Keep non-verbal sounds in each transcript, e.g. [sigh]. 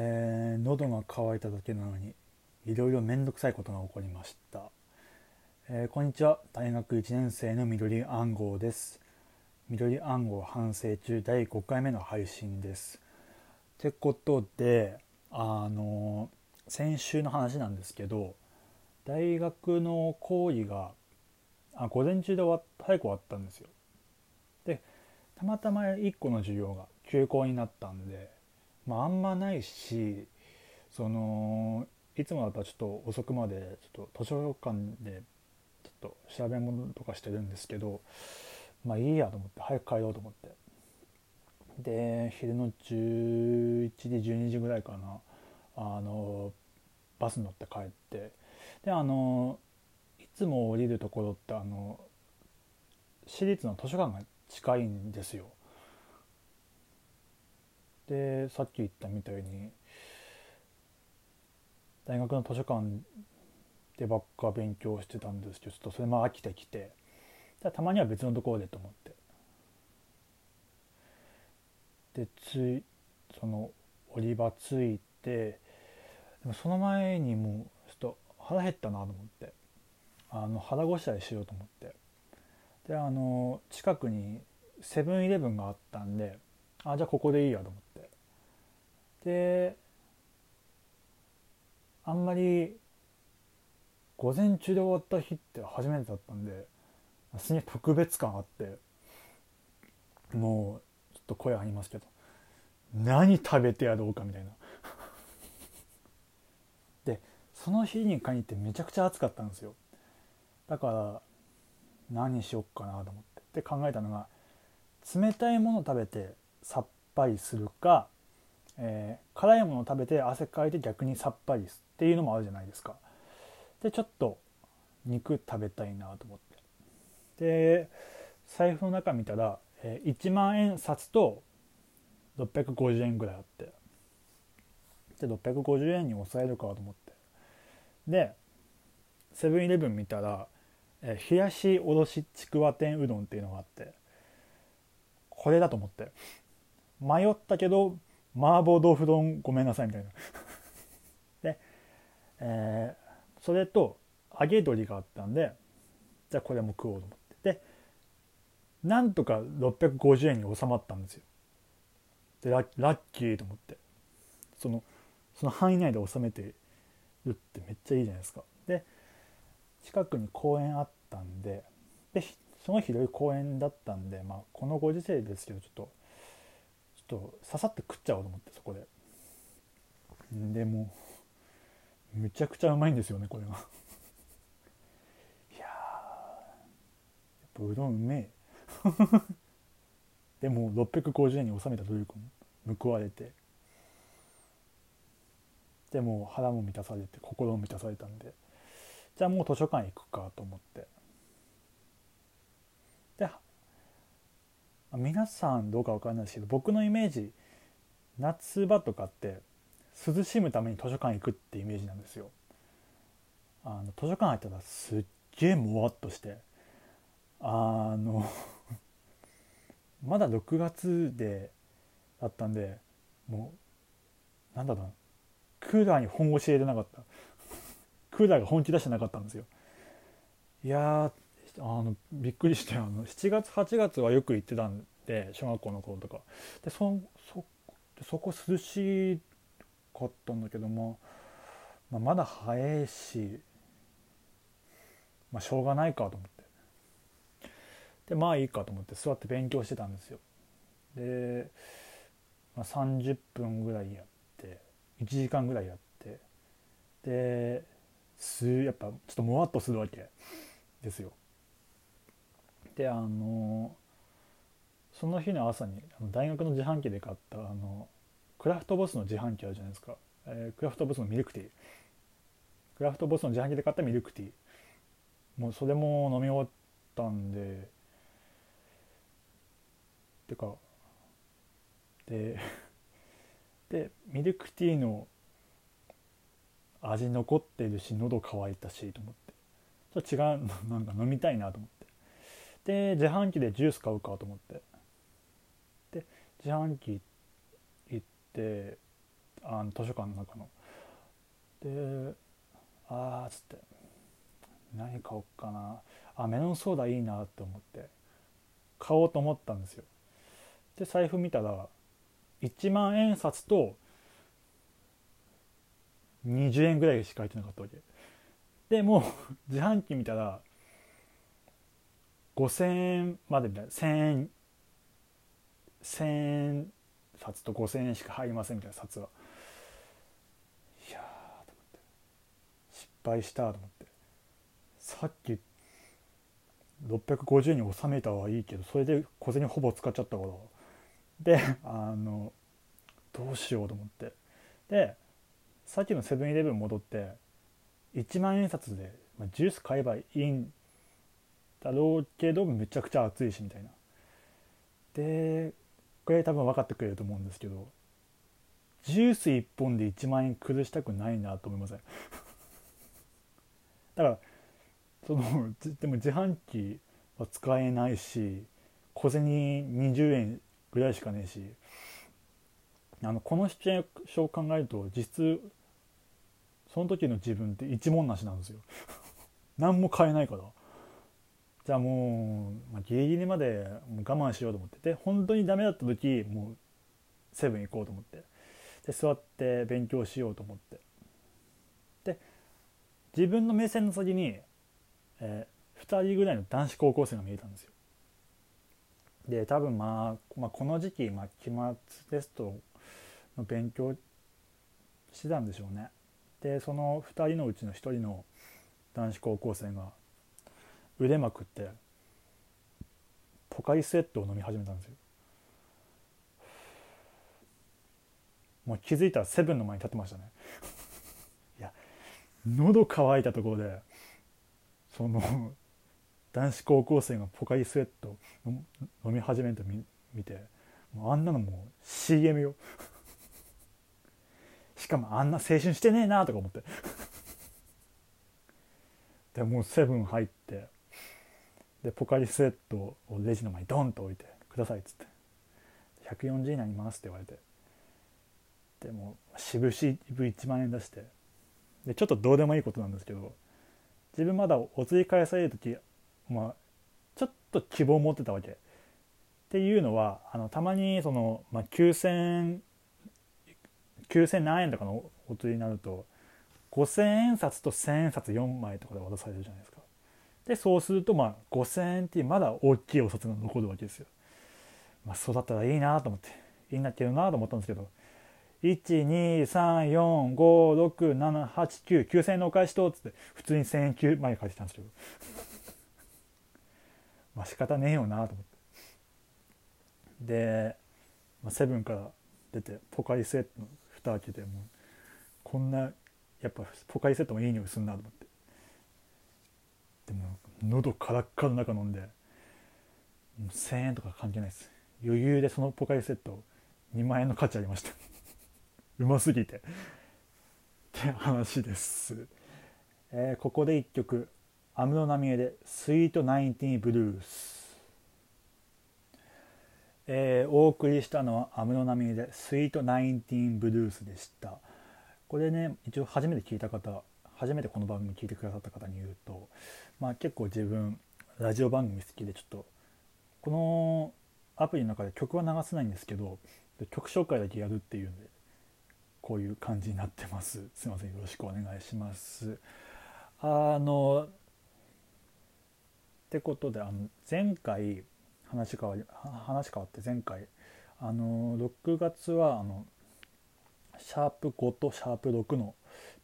えー、喉が渇いただけなのにいろいろ面倒くさいことが起こりました、えー、こんにちは。大学1年生の緑暗号です。緑暗号反省中第5回目の配信です。ってことであの先週の話なんですけど大学の講義があ午前中で終わ早く終わったんですよ。でたまたま1個の授業が休校になったんでまあ、あんまないしそのいつもだったらちょっと遅くまでちょっと図書館でちょっと調べ物とかしてるんですけどまあいいやと思って早く帰ろうと思って。で昼の11時12時ぐらいかな。あのバス乗って帰って。であのいつも降りるところってあの私立の図書館が近いんですよ。でさっき言ったみたいに大学の図書館でばっか勉強してたんですけどちょっとそれも飽きてきてたまには別のところでと思って。でついその降り場ついてでもその前にもうちょっと腹減ったなと思って。あの腹ごしらえしようと思って。であの近くにセブンイレブンがあったんであじゃあここでいいやと思って。であんまり午前中で終わった日って初めてだったんですげえ特別感あってもうちょっと声ありますけど何食べてやろうかみたいな。[laughs] でその日に限ってめちゃくちゃ暑かったんですよ。だから何しよっかなと思って。で考えたのが冷たいもの食べてさっぱりするかえー、辛いものを食べて汗かいて逆にさっぱりっていうのもあるじゃないですか。でちょっと肉食べたいなと思って。で財布の中見たら、えー、1万円札と650円ぐらいあって。で650円に抑えるかと思って。でセブンイレブン見たら、えー、冷やしおろしちくわ天うどんっていうのがあって。これだと思って。迷ったけど麻婆豆腐丼ごめんなさいみたいな。[laughs] で、えー、それと揚げ鶏があったんでじゃあこれも食おうと思って。でなんとか650円に収まったんですよ。でラッキーと思って。そのその範囲内で収めてるってめっちゃいいじゃないですか。で近くに公園あったんででその広い公園だったんで、まあ、このご時世ですけどちょっととささって食っちゃおうと思ってそこで。でもめちゃくちゃうまいんですよねこれがいややっぱうどんうめえ。[laughs] でも650円に収めた努力も報われて。でも腹も満たされて心も満たされたんで。じゃあもう図書館行くかと思って。で皆さんどうか分かんないですけど僕のイメージ夏場とかって涼しむために図書館行くってイメージなんですよ。あの図書館入ったらすっげえもわっとしてあの [laughs] まだ6月でだったんでもうなんだろうクーラーに本腰入れなかった [laughs] クーラーが本気出してなかったんですよいやあのびっくりしてあの7月8月はよく行ってたんで小学校の頃とか。でそそそこ涼しかったんだけども、まあ、まだ早いし、まあ、しょうがないかと思って。でまあいいかと思って座って勉強してたんですよ。で、まあ、30分ぐらいやって1時間ぐらいやってですやっぱちょっともわっとするわけですよ。であのその日の朝に大学の自販機で買ったあのクラフトボスの自販機あるじゃないですか、えー、クラフトボスのミルクティー。クラフトボスの自販機で買ったミルクティー。もうそれも飲み終わったんでてかででミルクティーの味残ってるし喉乾いたしと思って。ちょっと違うなんか飲みたいなと思って。で自販機でジュース買うかと思ってで自販機行ってあの図書館の中の。であーっつって何買おうかなあメロンソーダいいなって思って買おうと思ったんですよ。で財布見たら1万円札と20円ぐらいしか入ってなかったわけ。でもう自販機見たら5,000円までみたいな1,000円1,000円札と5,000円しか入りませんみたいな札は。いやーと思って。失敗したと思って。さっき650円に収めたはいいけどそれで小銭ほぼ使っちゃったからであのどうしようと思って。でさっきのセブンイレブン戻って1万円札で、ジュース買えばいいんだろうけどめちゃくちゃ暑いしみたいな。でこれ多分分かってくれると思うんですけどジュース1本で1万円崩したくないなと思いません？[laughs] だからそのでも自販機は使えないし小銭20円ぐらいしかねえしあのこのシチュエーションを考えると実質その時の自分って一文なしなんですよ。[laughs] 何も買えないから。じゃあもう、まあ、ギリギリまで我慢しようと思ってで本当にダメだった時もうセブン行こうと思って。で座って勉強しようと思って。で自分の目線の先に、えー、2人ぐらいの男子高校生が見えたんですよ。で多分、まあ、まあこの時期、まあ、期末テストの勉強してたんでしょうね。でその2人のうちの1人の男子高校生が腕まくってポカリスエットを飲み始めたんですよ。もう気づいたらセブンの前に立ってましたね。いや喉乾いたところでその男子高校生がポカリスエット飲み始めると見てもうあんなのもう CM よ。しかもあんな青春してねえなとか思って。でもうセブン入ってでポカリスエットをレジの前にドンと置いて「ください」っつって「140以内に回す」って言われて。でも渋々1万円出して。でちょっとどうでもいいことなんですけど自分まだお釣り返される時まあちょっと希望を持ってたわけ。っていうのはあのたまにその、まあ、9000 9000何円とかのお釣りになると5000円札と1000円札4枚とかで渡されるじゃないですか。でそうするとまあ5000円っていうまだ大きいお札が残るわけですよ。まあそうだったらいいなと思っていいんだけどなと思ったんですけど。1234567899000円のお返しとっつって普通に1000円9枚返してたんですけど。[laughs] まあ仕方ねえよなと思って。で、まあ、セブンから出てポカリスエットの蓋開けてもうこんなやっぱポカリセットもいい匂いするなと思って。でも喉カラッカラの中飲んで1,000円とか関係ないです。余裕でそのポカリセット2万円の価値ありました。[laughs] うますぎて。って話です、えー、ここで1曲。安室奈美恵で「スイートナインティーブルース」えー、お送りしたのは安室奈美恵で「スイートナインティーブルース」でした。これね一応初めて聞いた方初めてこの番組聞いてくださった方に言うと、まあ、結構自分ラジオ番組好きでちょっとこのアプリの中で曲は流せないんですけど曲紹介だけやるっていうんでこういう感じになってます。すいません。よろしくお願いします。あのってことであの前回話変わり話変わって前回あの6月はあのシャープ5とシャープ6の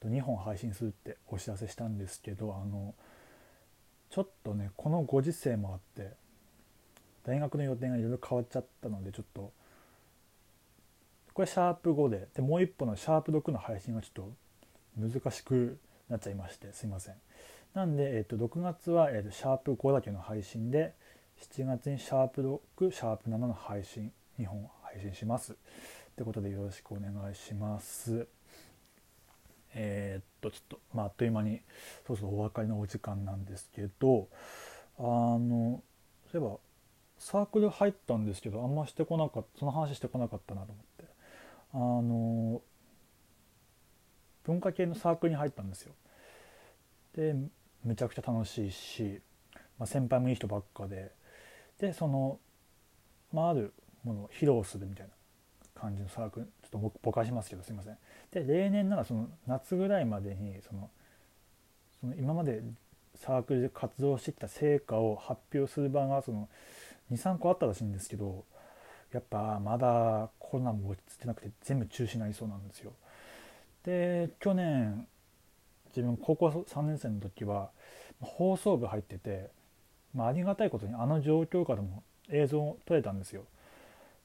2本配信するってお知らせしたんですけどあのちょっとねこのご時世もあって大学の予定がいろいろ変わっちゃったのでちょっとこれシャープ5ででもう一歩のシャープ6の配信がちょっと難しくなっちゃいましてすいません。なんで、えー、と6月は、えー、とシャープ5だけの配信で7月にシャープ6シャープ7の配信2本配信します。ってことでよろしくお願いします。えー、っとちょっとまああっという間にそうそうお別れのお時間なんですけどあのそういえばサークル入ったんですけどあんましてこなかったその話してこなかったなと思ってあの文化系のサークルに入ったんですよ。でむちゃくちゃ楽しいし、まあ、先輩もいい人ばっかででその、まあ、あるものを披露するみたいな感じのサークルとぼかしますけどすいません。で例年ならその夏ぐらいまでにそのその今までサークルで活動してきた成果を発表する場がその23個あったらしいんですけどやっぱまだコロナも落ち着いてなくて全部中止になりそうなんですよ。で去年自分高校3年生の時は放送部入ってて、まあ、ありがたいことにあの状況下でも映像を撮れたんですよ。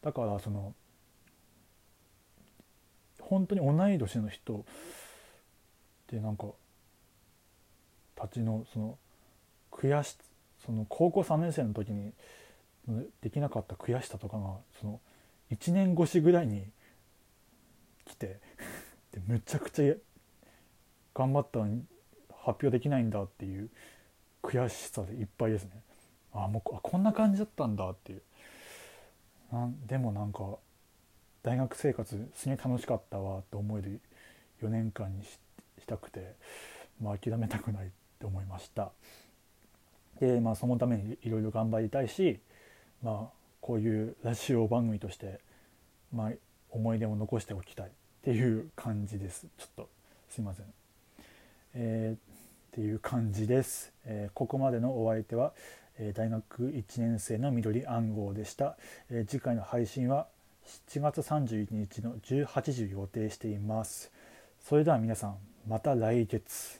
だからその本当に同い年の人でなんかたちのその悔しその高校3年生の時にできなかった悔しさとかがその1年越しぐらいに来て [laughs] でむちゃくちゃ頑張ったのに発表できないんだっていう悔しさでいっぱいですね。あもうこんな感じだったんだっていう。なんでもなんか大学生活すげえ楽しかったわって思える4年間にしたくて、まあ、諦めたくないって思いました。でまあそのためにいろいろ頑張りたいしまあこういうラジオ番組として、まあ、思い出を残しておきたいっていう感じです。ちょっとすいません、えー、っていう感じです、えー、ここまでのお相手は、え、大学1年生の緑暗号でした、え次回の配信は7月31日の18時予定しています。それでは皆さんまた来月。